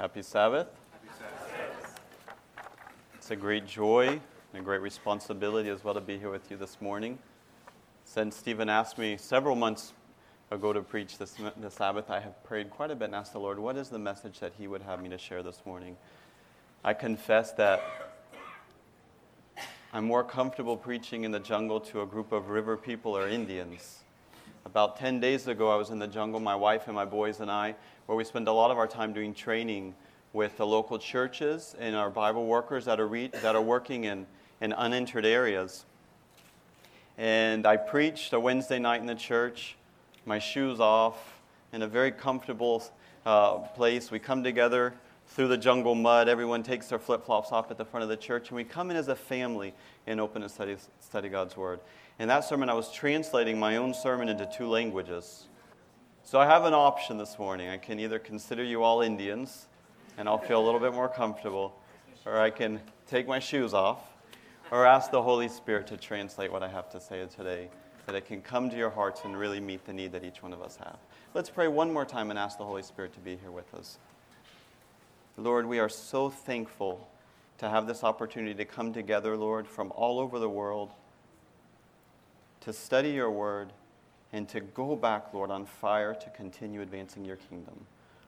Happy Sabbath. It's a great joy and a great responsibility as well to be here with you this morning. Since Stephen asked me several months ago to preach this, this Sabbath, I have prayed quite a bit and asked the Lord, what is the message that He would have me to share this morning? I confess that I'm more comfortable preaching in the jungle to a group of river people or Indians. About 10 days ago, I was in the jungle, my wife and my boys and I, where we spend a lot of our time doing training with the local churches and our Bible workers that are, re- that are working in, in unentered areas. And I preached a Wednesday night in the church, my shoes off, in a very comfortable uh, place. We come together through the jungle mud. Everyone takes their flip flops off at the front of the church, and we come in as a family and open and study, study God's Word. In that sermon, I was translating my own sermon into two languages. So I have an option this morning. I can either consider you all Indians, and I'll feel a little bit more comfortable, or I can take my shoes off, or ask the Holy Spirit to translate what I have to say today, that it can come to your hearts and really meet the need that each one of us have. Let's pray one more time and ask the Holy Spirit to be here with us. Lord, we are so thankful to have this opportunity to come together, Lord, from all over the world, to study your word and to go back, Lord, on fire to continue advancing your kingdom.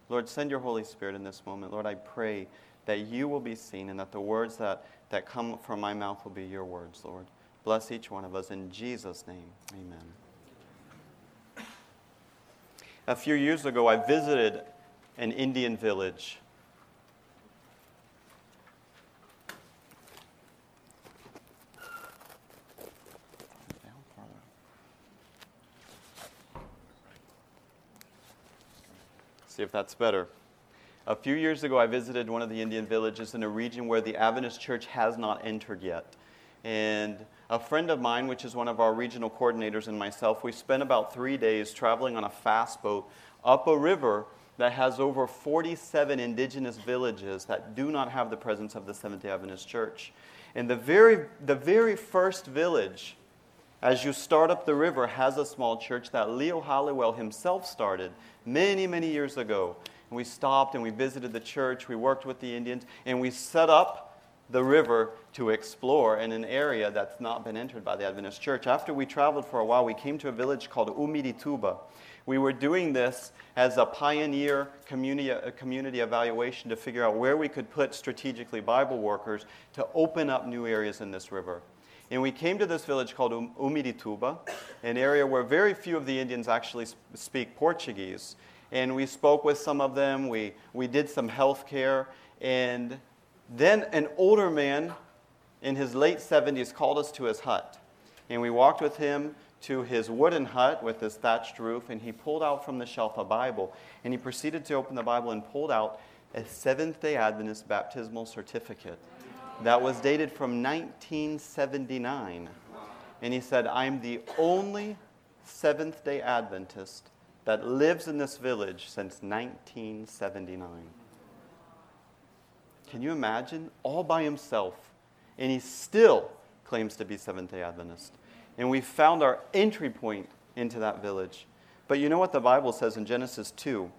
Lord, send your Holy Spirit in this moment. Lord, I pray that you will be seen and that the words that, that come from my mouth will be your words, Lord. Bless each one of us in Jesus' name. Amen. A few years ago, I visited an Indian village See if that's better. A few years ago, I visited one of the Indian villages in a region where the Adventist church has not entered yet. And a friend of mine, which is one of our regional coordinators, and myself, we spent about three days traveling on a fast boat up a river that has over 47 indigenous villages that do not have the presence of the Seventh day Adventist Church. And the very, the very first village, as you start up the river, has a small church that Leo Halliwell himself started many, many years ago. And we stopped and we visited the church, we worked with the Indians, and we set up the river to explore in an area that's not been entered by the Adventist church. After we traveled for a while, we came to a village called Umirituba. We were doing this as a pioneer community, a community evaluation to figure out where we could put strategically Bible workers to open up new areas in this river. And we came to this village called um, Umirituba, an area where very few of the Indians actually speak Portuguese. And we spoke with some of them, we, we did some health care, and then an older man in his late 70s called us to his hut. And we walked with him to his wooden hut with his thatched roof, and he pulled out from the shelf a Bible. And he proceeded to open the Bible and pulled out a Seventh day Adventist baptismal certificate that was dated from 1979. And he said, I'm the only Seventh day Adventist that lives in this village since 1979. Can you imagine? All by himself. And he still claims to be Seventh day Adventist. And we found our entry point into that village. But you know what the Bible says in Genesis 2?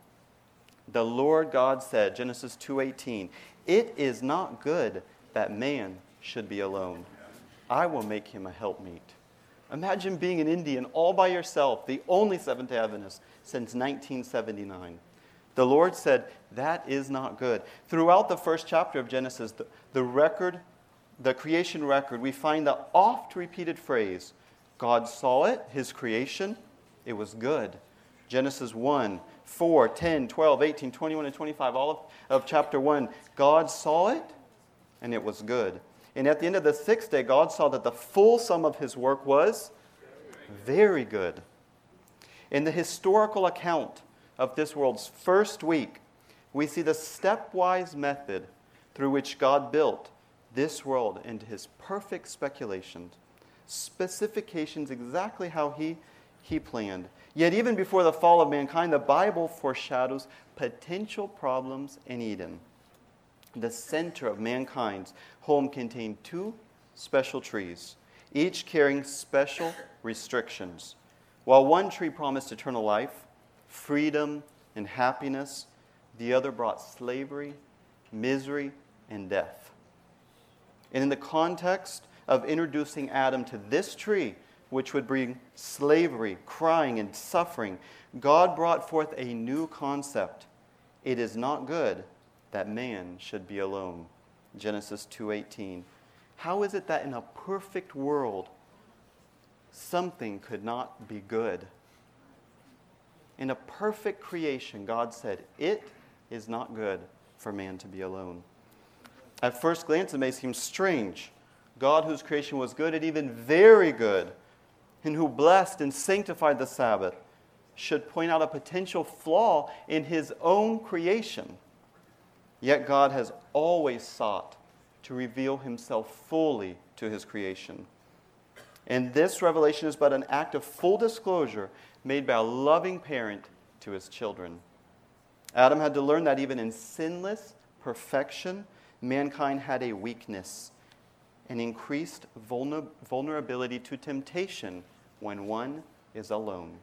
The Lord God said, Genesis 2:18, "It is not good that man should be alone. I will make him a helpmeet. Imagine being an Indian all by yourself, the only Seventh day Adventist since 1979. The Lord said, That is not good. Throughout the first chapter of Genesis, the, the record, the creation record, we find the oft repeated phrase God saw it, his creation, it was good. Genesis 1, 4, 10, 12, 18, 21, and 25, all of, of chapter 1, God saw it, and it was good. And at the end of the sixth day, God saw that the full sum of his work was very good. In the historical account of this world's first week, we see the stepwise method through which God built this world into his perfect speculations, specifications exactly how he, he planned. Yet, even before the fall of mankind, the Bible foreshadows potential problems in Eden the center of mankind's home contained two special trees, each carrying special restrictions. While one tree promised eternal life, freedom, and happiness, the other brought slavery, misery, and death. And in the context of introducing Adam to this tree, which would bring slavery, crying, and suffering, God brought forth a new concept. It is not good that man should be alone. Genesis 2:18. How is it that in a perfect world something could not be good? In a perfect creation, God said, "It is not good for man to be alone." At first glance, it may seem strange. God, whose creation was good and even very good, and who blessed and sanctified the Sabbath, should point out a potential flaw in his own creation. Yet God has always sought to reveal himself fully to his creation. And this revelation is but an act of full disclosure made by a loving parent to his children. Adam had to learn that even in sinless perfection, mankind had a weakness, an increased vulner- vulnerability to temptation when one is alone.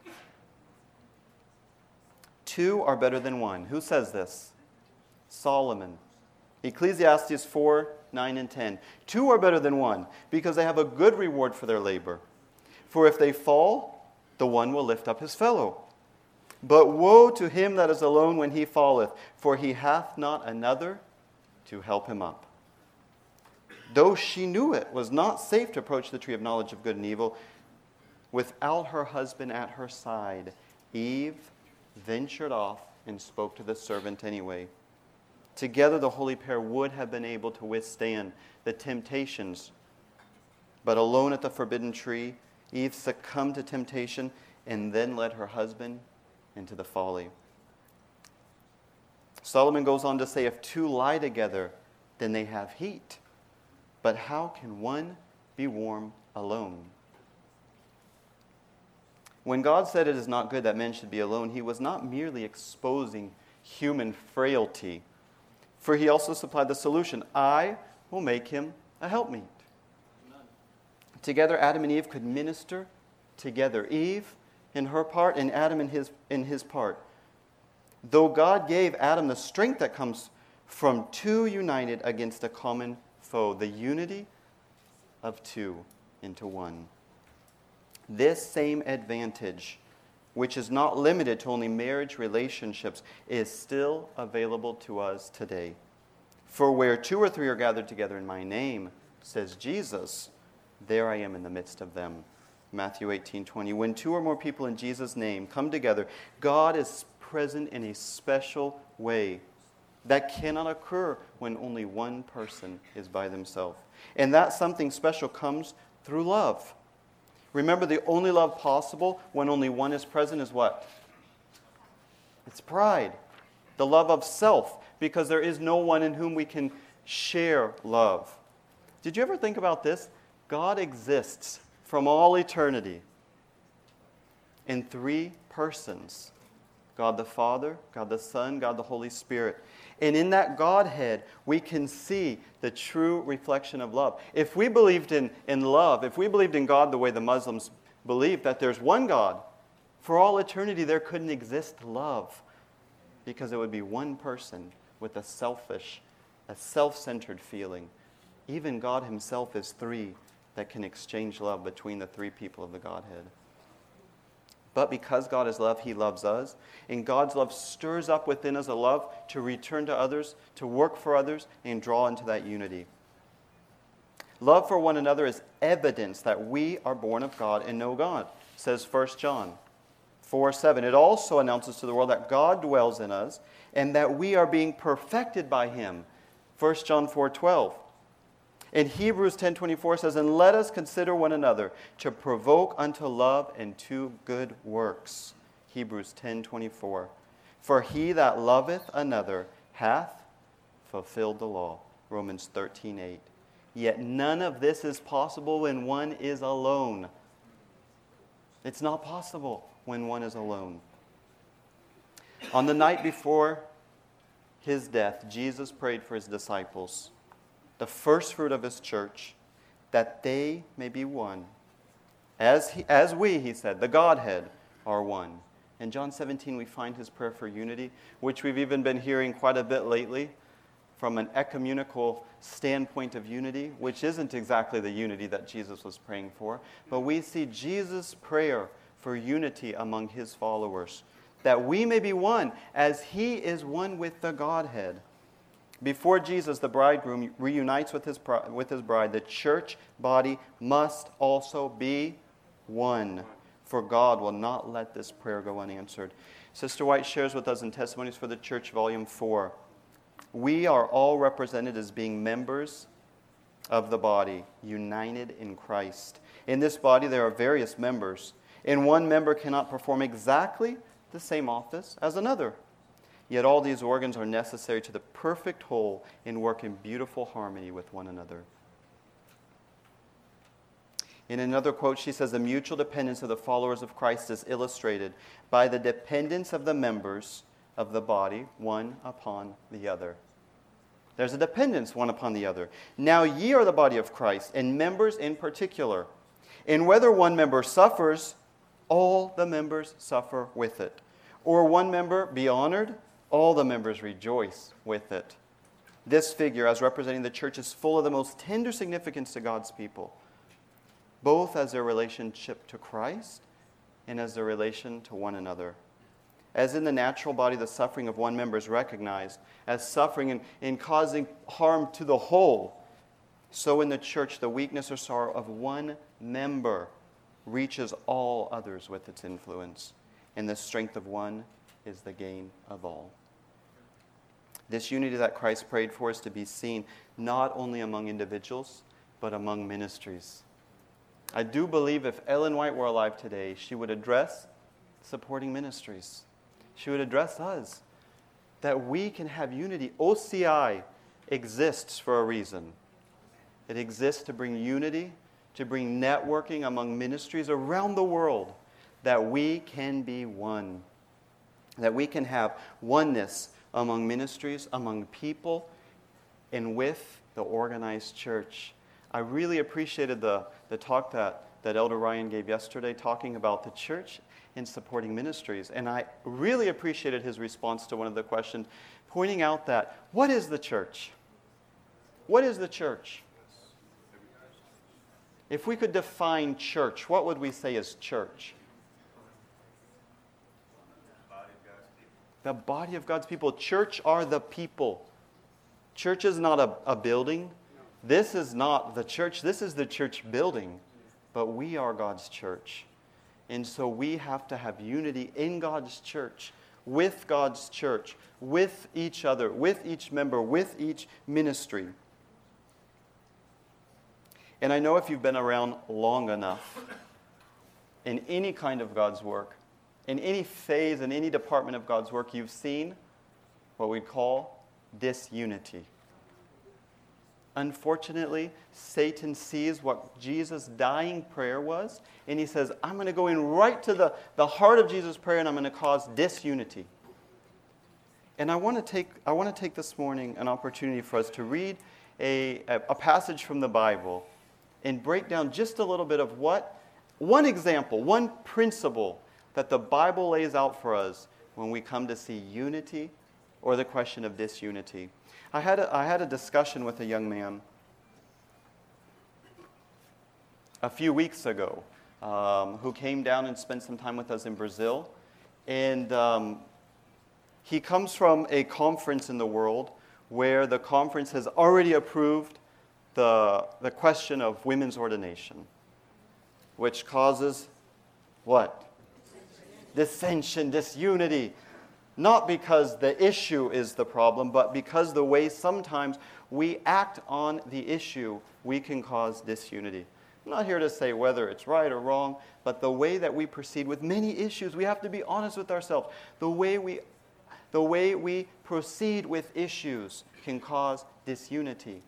Two are better than one. Who says this? Solomon. Ecclesiastes 4 9 and 10. Two are better than one because they have a good reward for their labor. For if they fall, the one will lift up his fellow. But woe to him that is alone when he falleth, for he hath not another to help him up. Though she knew it was not safe to approach the tree of knowledge of good and evil without her husband at her side, Eve ventured off and spoke to the servant anyway. Together, the holy pair would have been able to withstand the temptations. But alone at the forbidden tree, Eve succumbed to temptation and then led her husband into the folly. Solomon goes on to say if two lie together, then they have heat. But how can one be warm alone? When God said it is not good that men should be alone, he was not merely exposing human frailty, for he also supplied the solution I will make him a helpmeet. Together, Adam and Eve could minister together. Eve in her part, and Adam in his, in his part. Though God gave Adam the strength that comes from two united against a common foe, the unity of two into one. This same advantage, which is not limited to only marriage relationships, is still available to us today. For where two or three are gathered together in my name, says Jesus, there I am in the midst of them. Matthew 18 20. When two or more people in Jesus' name come together, God is present in a special way that cannot occur when only one person is by themselves. And that something special comes through love. Remember, the only love possible when only one is present is what? It's pride, the love of self, because there is no one in whom we can share love. Did you ever think about this? God exists from all eternity in three persons God the Father, God the Son, God the Holy Spirit. And in that Godhead, we can see the true reflection of love. If we believed in, in love, if we believed in God the way the Muslims believe that there's one God, for all eternity there couldn't exist love because it would be one person with a selfish, a self centered feeling. Even God Himself is three that can exchange love between the three people of the Godhead. But because God is love, He loves us. And God's love stirs up within us a love to return to others, to work for others, and draw into that unity. Love for one another is evidence that we are born of God and know God, says 1 John 4 7. It also announces to the world that God dwells in us and that we are being perfected by Him, 1 John 4 12. In Hebrews 10:24 says, "And let us consider one another to provoke unto love and to good works." Hebrews 10:24. For he that loveth another hath fulfilled the law. Romans 13:8. Yet none of this is possible when one is alone. It's not possible when one is alone. On the night before his death, Jesus prayed for his disciples the first fruit of his church, that they may be one. As, he, as we, he said, the Godhead, are one. In John 17, we find his prayer for unity, which we've even been hearing quite a bit lately from an ecumenical standpoint of unity, which isn't exactly the unity that Jesus was praying for. But we see Jesus' prayer for unity among his followers, that we may be one as he is one with the Godhead. Before Jesus, the bridegroom, reunites with his, with his bride, the church body must also be one, for God will not let this prayer go unanswered. Sister White shares with us in Testimonies for the Church, Volume 4. We are all represented as being members of the body, united in Christ. In this body, there are various members, and one member cannot perform exactly the same office as another. Yet all these organs are necessary to the perfect whole and work in beautiful harmony with one another. In another quote, she says, The mutual dependence of the followers of Christ is illustrated by the dependence of the members of the body, one upon the other. There's a dependence one upon the other. Now ye are the body of Christ, and members in particular. And whether one member suffers, all the members suffer with it. Or one member be honored, all the members rejoice with it. This figure, as representing the church, is full of the most tender significance to God's people, both as their relationship to Christ and as their relation to one another. As in the natural body, the suffering of one member is recognized as suffering in, in causing harm to the whole, so in the church, the weakness or sorrow of one member reaches all others with its influence, and the strength of one is the gain of all. This unity that Christ prayed for is to be seen not only among individuals, but among ministries. I do believe if Ellen White were alive today, she would address supporting ministries. She would address us that we can have unity. OCI exists for a reason. It exists to bring unity, to bring networking among ministries around the world, that we can be one, that we can have oneness among ministries, among people, and with the organized church. I really appreciated the, the talk that, that Elder Ryan gave yesterday, talking about the church and supporting ministries. And I really appreciated his response to one of the questions, pointing out that what is the church? What is the church? If we could define church, what would we say is church? The body of God's people. Church are the people. Church is not a, a building. This is not the church. This is the church building. But we are God's church. And so we have to have unity in God's church, with God's church, with each other, with each member, with each ministry. And I know if you've been around long enough in any kind of God's work, in any phase, in any department of God's work, you've seen what we call disunity. Unfortunately, Satan sees what Jesus' dying prayer was, and he says, I'm going to go in right to the, the heart of Jesus' prayer and I'm going to cause disunity. And I want to take, I want to take this morning an opportunity for us to read a, a, a passage from the Bible and break down just a little bit of what, one example, one principle that the Bible lays out for us when we come to see unity or the question of disunity. I had a, I had a discussion with a young man a few weeks ago um, who came down and spent some time with us in Brazil. And um, he comes from a conference in the world where the conference has already approved the, the question of women's ordination, which causes what? Dissension, disunity. Not because the issue is the problem, but because the way sometimes we act on the issue, we can cause disunity. I'm not here to say whether it's right or wrong, but the way that we proceed with many issues, we have to be honest with ourselves. The way we, the way we proceed with issues can cause disunity.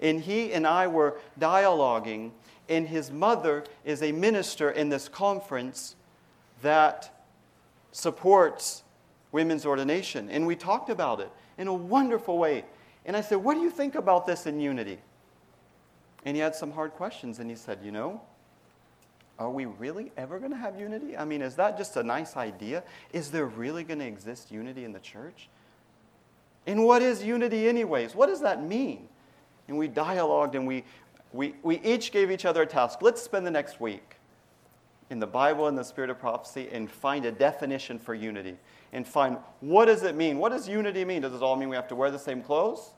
And he and I were dialoguing, and his mother is a minister in this conference that supports women's ordination. And we talked about it in a wonderful way. And I said, What do you think about this in unity? And he had some hard questions. And he said, You know, are we really ever going to have unity? I mean, is that just a nice idea? Is there really going to exist unity in the church? And what is unity, anyways? What does that mean? And we dialogued and we, we, we each gave each other a task. Let's spend the next week in the Bible and the spirit of prophecy and find a definition for unity and find what does it mean? What does unity mean? Does it all mean we have to wear the same clothes?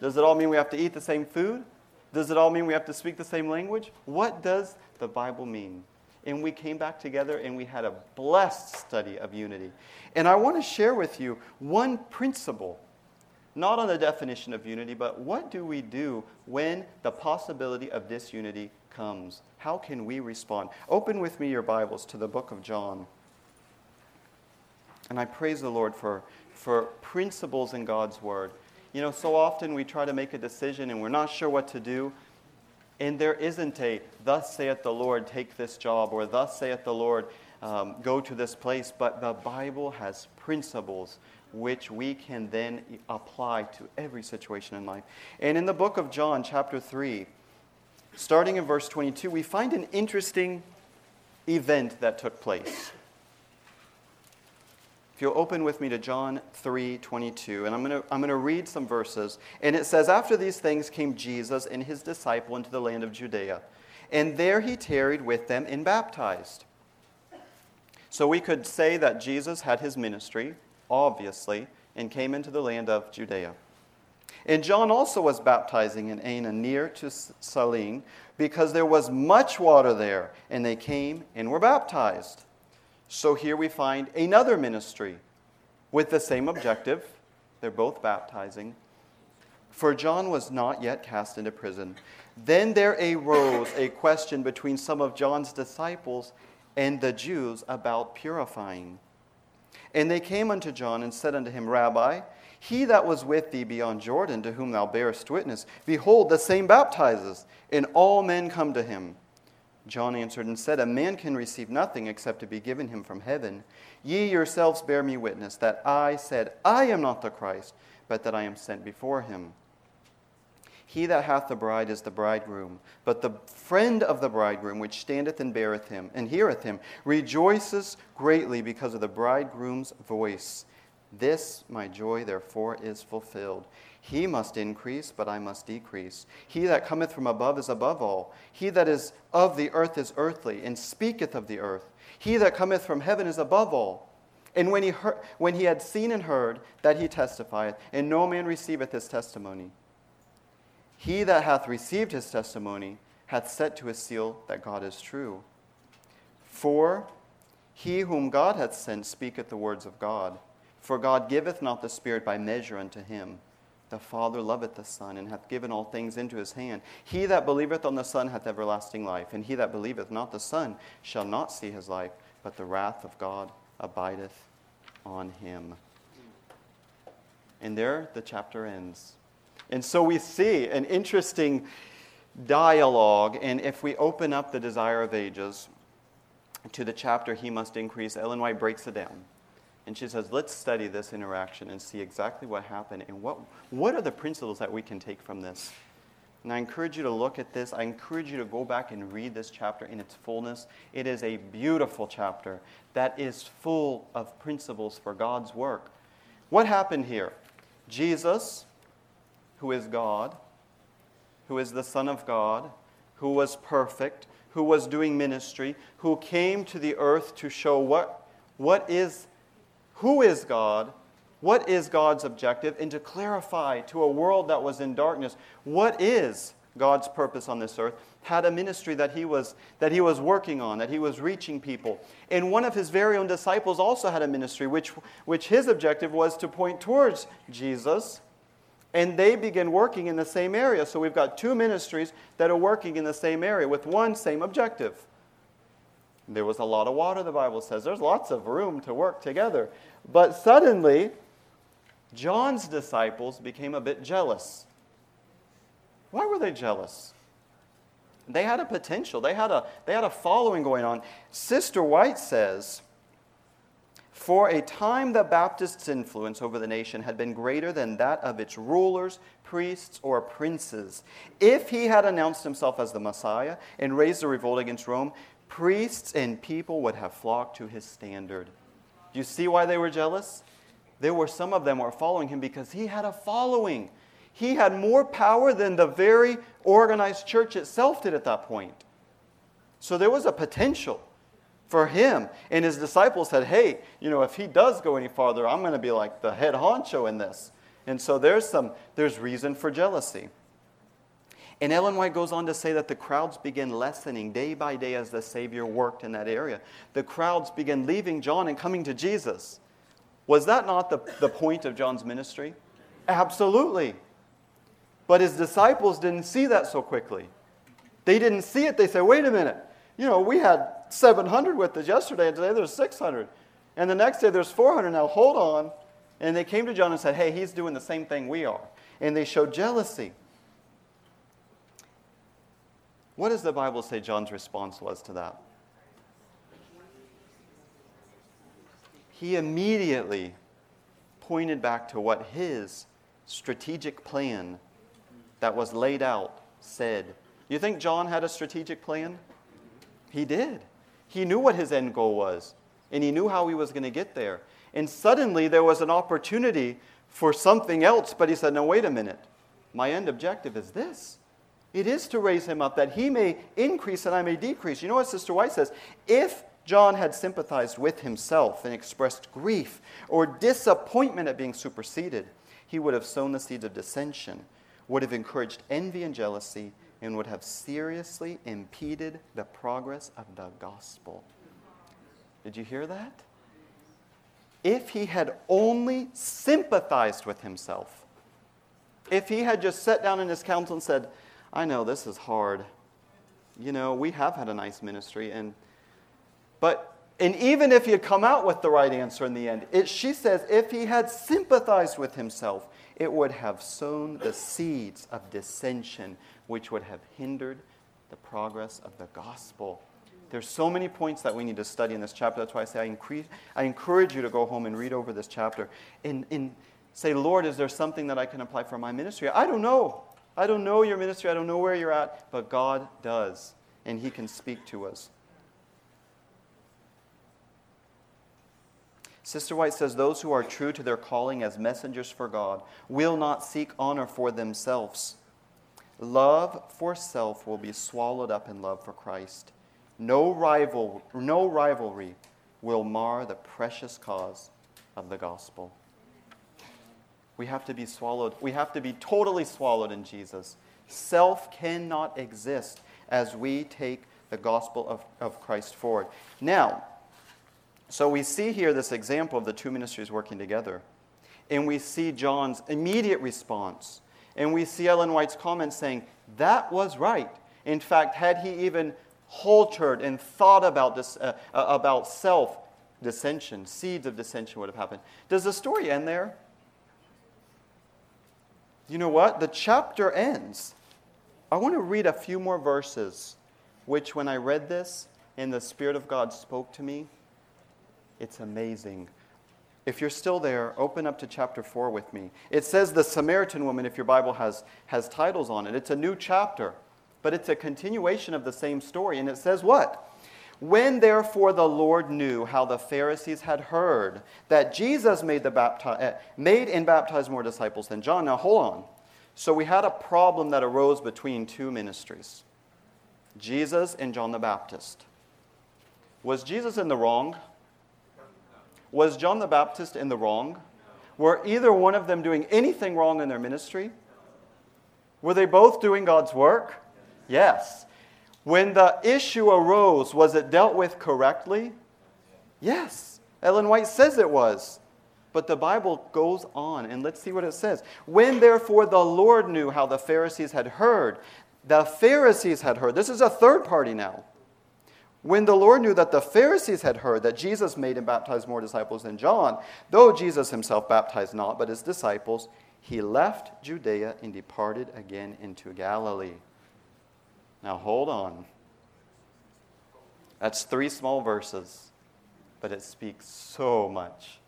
Does it all mean we have to eat the same food? Does it all mean we have to speak the same language? What does the Bible mean? And we came back together and we had a blessed study of unity. And I want to share with you one principle, not on the definition of unity, but what do we do when the possibility of disunity comes? How can we respond? Open with me your Bibles to the book of John. And I praise the Lord for, for principles in God's Word. You know, so often we try to make a decision and we're not sure what to do. And there isn't a, thus saith the Lord, take this job, or thus saith the Lord, um, go to this place. But the Bible has principles which we can then apply to every situation in life. And in the book of John, chapter 3, starting in verse 22, we find an interesting event that took place. If you'll open with me to John 3 22, and I'm going to I'm going to read some verses. And it says, After these things came Jesus and his disciple into the land of Judea, and there he tarried with them and baptized. So we could say that Jesus had his ministry, obviously, and came into the land of Judea. And John also was baptizing in Aenon near to Salim, because there was much water there, and they came and were baptized. So here we find another ministry with the same objective. They're both baptizing. For John was not yet cast into prison. Then there arose a question between some of John's disciples and the Jews about purifying. And they came unto John and said unto him, Rabbi, he that was with thee beyond Jordan, to whom thou bearest witness, behold, the same baptizes, and all men come to him. John answered and said, A man can receive nothing except to be given him from heaven. Ye yourselves bear me witness that I said, I am not the Christ, but that I am sent before him. He that hath the bride is the bridegroom, but the friend of the bridegroom, which standeth and beareth him, and heareth him, rejoices greatly because of the bridegroom's voice. This my joy, therefore, is fulfilled. He must increase, but I must decrease. He that cometh from above is above all. He that is of the earth is earthly, and speaketh of the earth. He that cometh from heaven is above all. And when he, heard, when he had seen and heard, that he testifieth, and no man receiveth his testimony. He that hath received his testimony hath set to his seal that God is true. For he whom God hath sent speaketh the words of God. For God giveth not the Spirit by measure unto him. The Father loveth the Son, and hath given all things into his hand. He that believeth on the Son hath everlasting life, and he that believeth not the Son shall not see his life, but the wrath of God abideth on him. And there the chapter ends. And so we see an interesting dialogue, and if we open up the desire of ages to the chapter, He must increase, Ellen White breaks it down. And she says, let's study this interaction and see exactly what happened and what, what are the principles that we can take from this. And I encourage you to look at this. I encourage you to go back and read this chapter in its fullness. It is a beautiful chapter that is full of principles for God's work. What happened here? Jesus, who is God, who is the Son of God, who was perfect, who was doing ministry, who came to the earth to show what, what is who is God, what is God's objective, and to clarify to a world that was in darkness what is God's purpose on this earth, had a ministry that he was, that he was working on, that he was reaching people. And one of his very own disciples also had a ministry, which, which his objective was to point towards Jesus. And they begin working in the same area. So we've got two ministries that are working in the same area with one same objective. There was a lot of water, the Bible says. There's lots of room to work together. But suddenly, John's disciples became a bit jealous. Why were they jealous? They had a potential, they had a, they had a following going on. Sister White says, For a time the Baptists' influence over the nation had been greater than that of its rulers, priests, or princes. If he had announced himself as the Messiah and raised a revolt against Rome, priests and people would have flocked to his standard. Do you see why they were jealous? There were some of them were following him because he had a following. He had more power than the very organized church itself did at that point. So there was a potential for him. And his disciples said, hey, you know, if he does go any farther, I'm going to be like the head honcho in this. And so there's some there's reason for jealousy. And Ellen White goes on to say that the crowds begin lessening day by day as the Savior worked in that area. The crowds begin leaving John and coming to Jesus. Was that not the, the point of John's ministry? Absolutely. But his disciples didn't see that so quickly. They didn't see it. They said, wait a minute. You know, we had 700 with us yesterday, and today there's 600. And the next day there's 400. Now, hold on. And they came to John and said, hey, he's doing the same thing we are. And they showed jealousy. What does the Bible say John's response was to that? He immediately pointed back to what his strategic plan that was laid out said. You think John had a strategic plan? He did. He knew what his end goal was, and he knew how he was going to get there. And suddenly there was an opportunity for something else, but he said, No, wait a minute. My end objective is this. It is to raise him up that he may increase and I may decrease. You know what Sister White says? If John had sympathized with himself and expressed grief or disappointment at being superseded, he would have sown the seeds of dissension, would have encouraged envy and jealousy, and would have seriously impeded the progress of the gospel. Did you hear that? If he had only sympathized with himself, if he had just sat down in his council and said, I know this is hard. You know, we have had a nice ministry, and but and even if he had come out with the right answer in the end, it, she says if he had sympathized with himself, it would have sown the seeds of dissension, which would have hindered the progress of the gospel. There's so many points that we need to study in this chapter. That's why I say I, increase, I encourage you to go home and read over this chapter and, and say, Lord, is there something that I can apply for my ministry? I don't know. I don't know your ministry, I don't know where you're at, but God does, and He can speak to us. Sister White says those who are true to their calling as messengers for God will not seek honor for themselves. Love for self will be swallowed up in love for Christ. No, rival, no rivalry will mar the precious cause of the gospel. We have to be swallowed. We have to be totally swallowed in Jesus. Self cannot exist as we take the gospel of, of Christ forward. Now, so we see here this example of the two ministries working together. And we see John's immediate response. And we see Ellen White's comment saying, that was right. In fact, had he even haltered and thought about, this, uh, uh about self, dissension, seeds of dissension would have happened. Does the story end there? You know what? The chapter ends. I want to read a few more verses, which, when I read this and the Spirit of God spoke to me, it's amazing. If you're still there, open up to chapter 4 with me. It says the Samaritan woman, if your Bible has, has titles on it. It's a new chapter, but it's a continuation of the same story. And it says what? When therefore the Lord knew how the Pharisees had heard that Jesus made, the bapti- eh, made and baptized more disciples than John. Now hold on. So we had a problem that arose between two ministries Jesus and John the Baptist. Was Jesus in the wrong? Was John the Baptist in the wrong? Were either one of them doing anything wrong in their ministry? Were they both doing God's work? Yes. When the issue arose, was it dealt with correctly? Yes. Ellen White says it was. But the Bible goes on, and let's see what it says. When therefore the Lord knew how the Pharisees had heard, the Pharisees had heard. This is a third party now. When the Lord knew that the Pharisees had heard that Jesus made and baptized more disciples than John, though Jesus himself baptized not, but his disciples, he left Judea and departed again into Galilee. Now hold on. That's three small verses, but it speaks so much.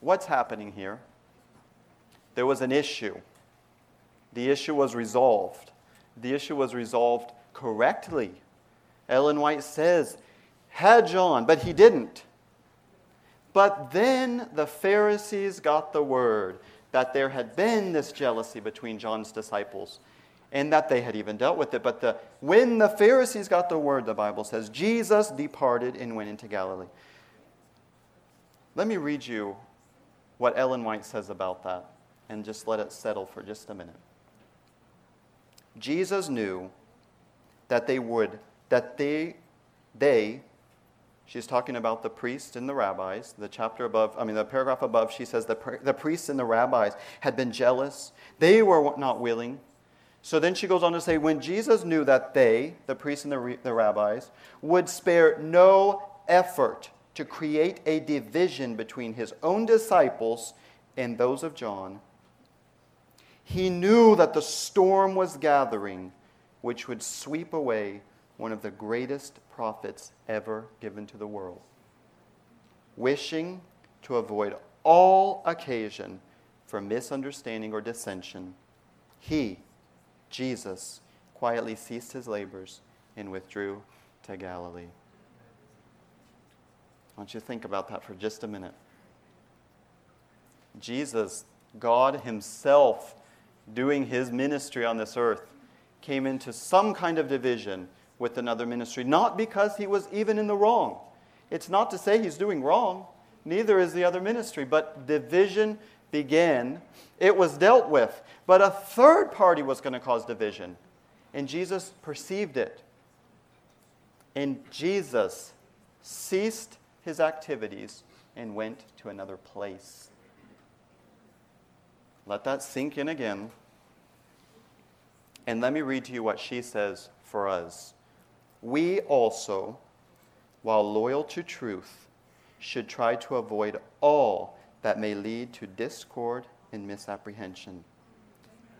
What's happening here? There was an issue. The issue was resolved. The issue was resolved correctly. Ellen White says, had John, but he didn't. But then the Pharisees got the word that there had been this jealousy between John's disciples and that they had even dealt with it. But the, when the Pharisees got the word, the Bible says, Jesus departed and went into Galilee. Let me read you what Ellen White says about that and just let it settle for just a minute. Jesus knew that they would, that they, they, she's talking about the priests and the rabbis. The chapter above, I mean, the paragraph above, she says the, the priests and the rabbis had been jealous. They were not willing. So then she goes on to say, when Jesus knew that they, the priests and the, the rabbis, would spare no effort to create a division between his own disciples and those of John, he knew that the storm was gathering, which would sweep away one of the greatest prophets ever given to the world. Wishing to avoid all occasion for misunderstanding or dissension, he, Jesus, quietly ceased his labors and withdrew to Galilee. I want you to think about that for just a minute. Jesus, God Himself, doing his ministry on this earth, came into some kind of division with another ministry, not because he was even in the wrong. It's not to say he's doing wrong, neither is the other ministry, but division began. It was dealt with, but a third party was going to cause division, and Jesus perceived it. And Jesus ceased his activities and went to another place. Let that sink in again. And let me read to you what she says for us. We also, while loyal to truth, should try to avoid all that may lead to discord and misapprehension.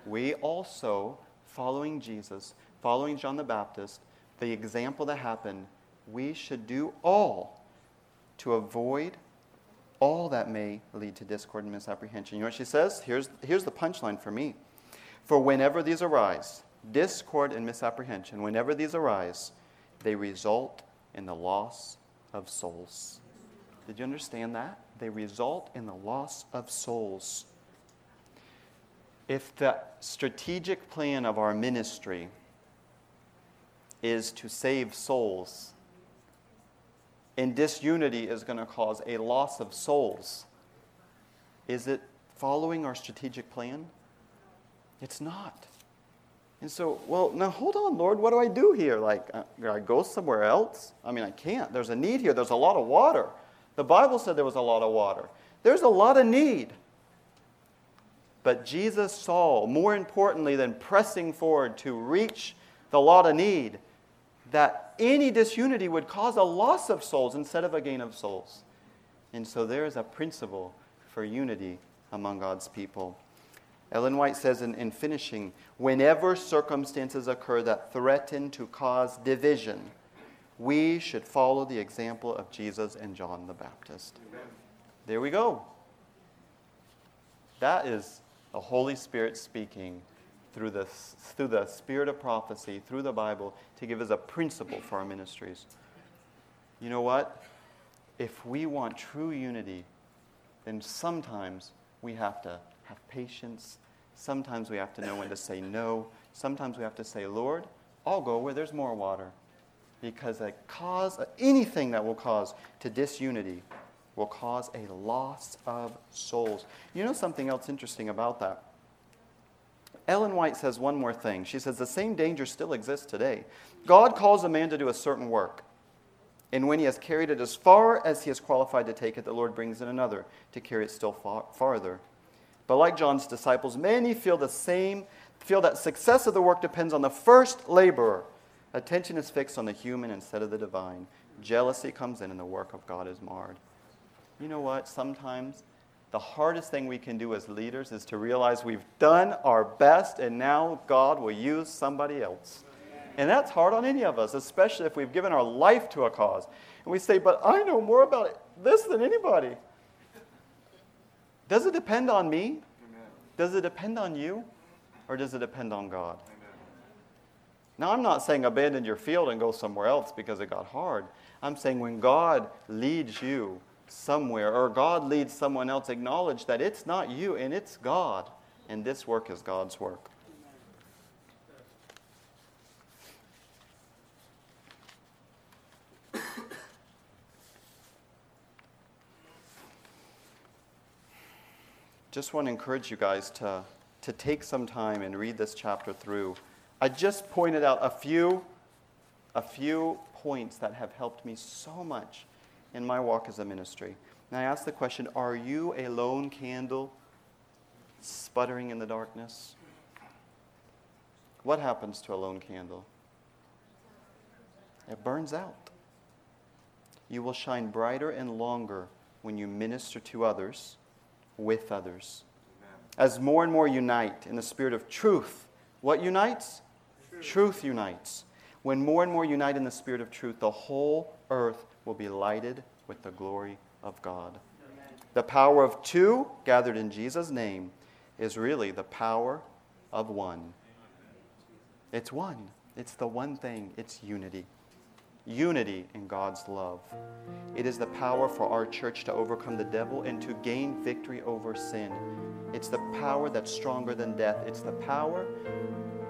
We also, following Jesus, following John the Baptist, the example that happened, we should do all to avoid all that may lead to discord and misapprehension. You know what she says? Here's, here's the punchline for me. For whenever these arise, discord and misapprehension, whenever these arise, they result in the loss of souls. Did you understand that? They result in the loss of souls. If the strategic plan of our ministry is to save souls, and disunity is going to cause a loss of souls. Is it following our strategic plan? It's not. And so, well, now hold on, Lord, what do I do here? Like, uh, I go somewhere else? I mean, I can't. There's a need here. There's a lot of water. The Bible said there was a lot of water. There's a lot of need. But Jesus saw, more importantly than pressing forward to reach the lot of need, that any disunity would cause a loss of souls instead of a gain of souls. And so there is a principle for unity among God's people. Ellen White says in, in finishing whenever circumstances occur that threaten to cause division, we should follow the example of Jesus and John the Baptist. Amen. There we go. That is the Holy Spirit speaking through the, through the spirit of prophecy, through the Bible, to give us a principle for our ministries. You know what? If we want true unity, then sometimes we have to have patience. Sometimes we have to know when to say no. Sometimes we have to say, Lord, I'll go where there's more water. Because a cause, anything that will cause to disunity will cause a loss of souls. You know something else interesting about that? Ellen White says one more thing. She says the same danger still exists today. God calls a man to do a certain work. And when he has carried it as far as he is qualified to take it, the Lord brings in another to carry it still far, farther. But like John's disciples, many feel the same, feel that success of the work depends on the first laborer. Attention is fixed on the human instead of the divine. Jealousy comes in and the work of God is marred. You know what? Sometimes the hardest thing we can do as leaders is to realize we've done our best and now God will use somebody else. And that's hard on any of us, especially if we've given our life to a cause. And we say, but I know more about this than anybody. Does it depend on me? Does it depend on you? Or does it depend on God? Now, I'm not saying abandon your field and go somewhere else because it got hard. I'm saying when God leads you somewhere or God leads someone else, acknowledge that it's not you and it's God, and this work is God's work. Just want to encourage you guys to, to take some time and read this chapter through. I just pointed out a few, a few points that have helped me so much in my walk as a ministry. And I ask the question Are you a lone candle sputtering in the darkness? What happens to a lone candle? It burns out. You will shine brighter and longer when you minister to others, with others. As more and more unite in the spirit of truth, what unites? Truth unites. When more and more unite in the spirit of truth, the whole earth will be lighted with the glory of God. The power of two gathered in Jesus' name is really the power of one. It's one. It's the one thing. It's unity. Unity in God's love. It is the power for our church to overcome the devil and to gain victory over sin. It's the power that's stronger than death. It's the power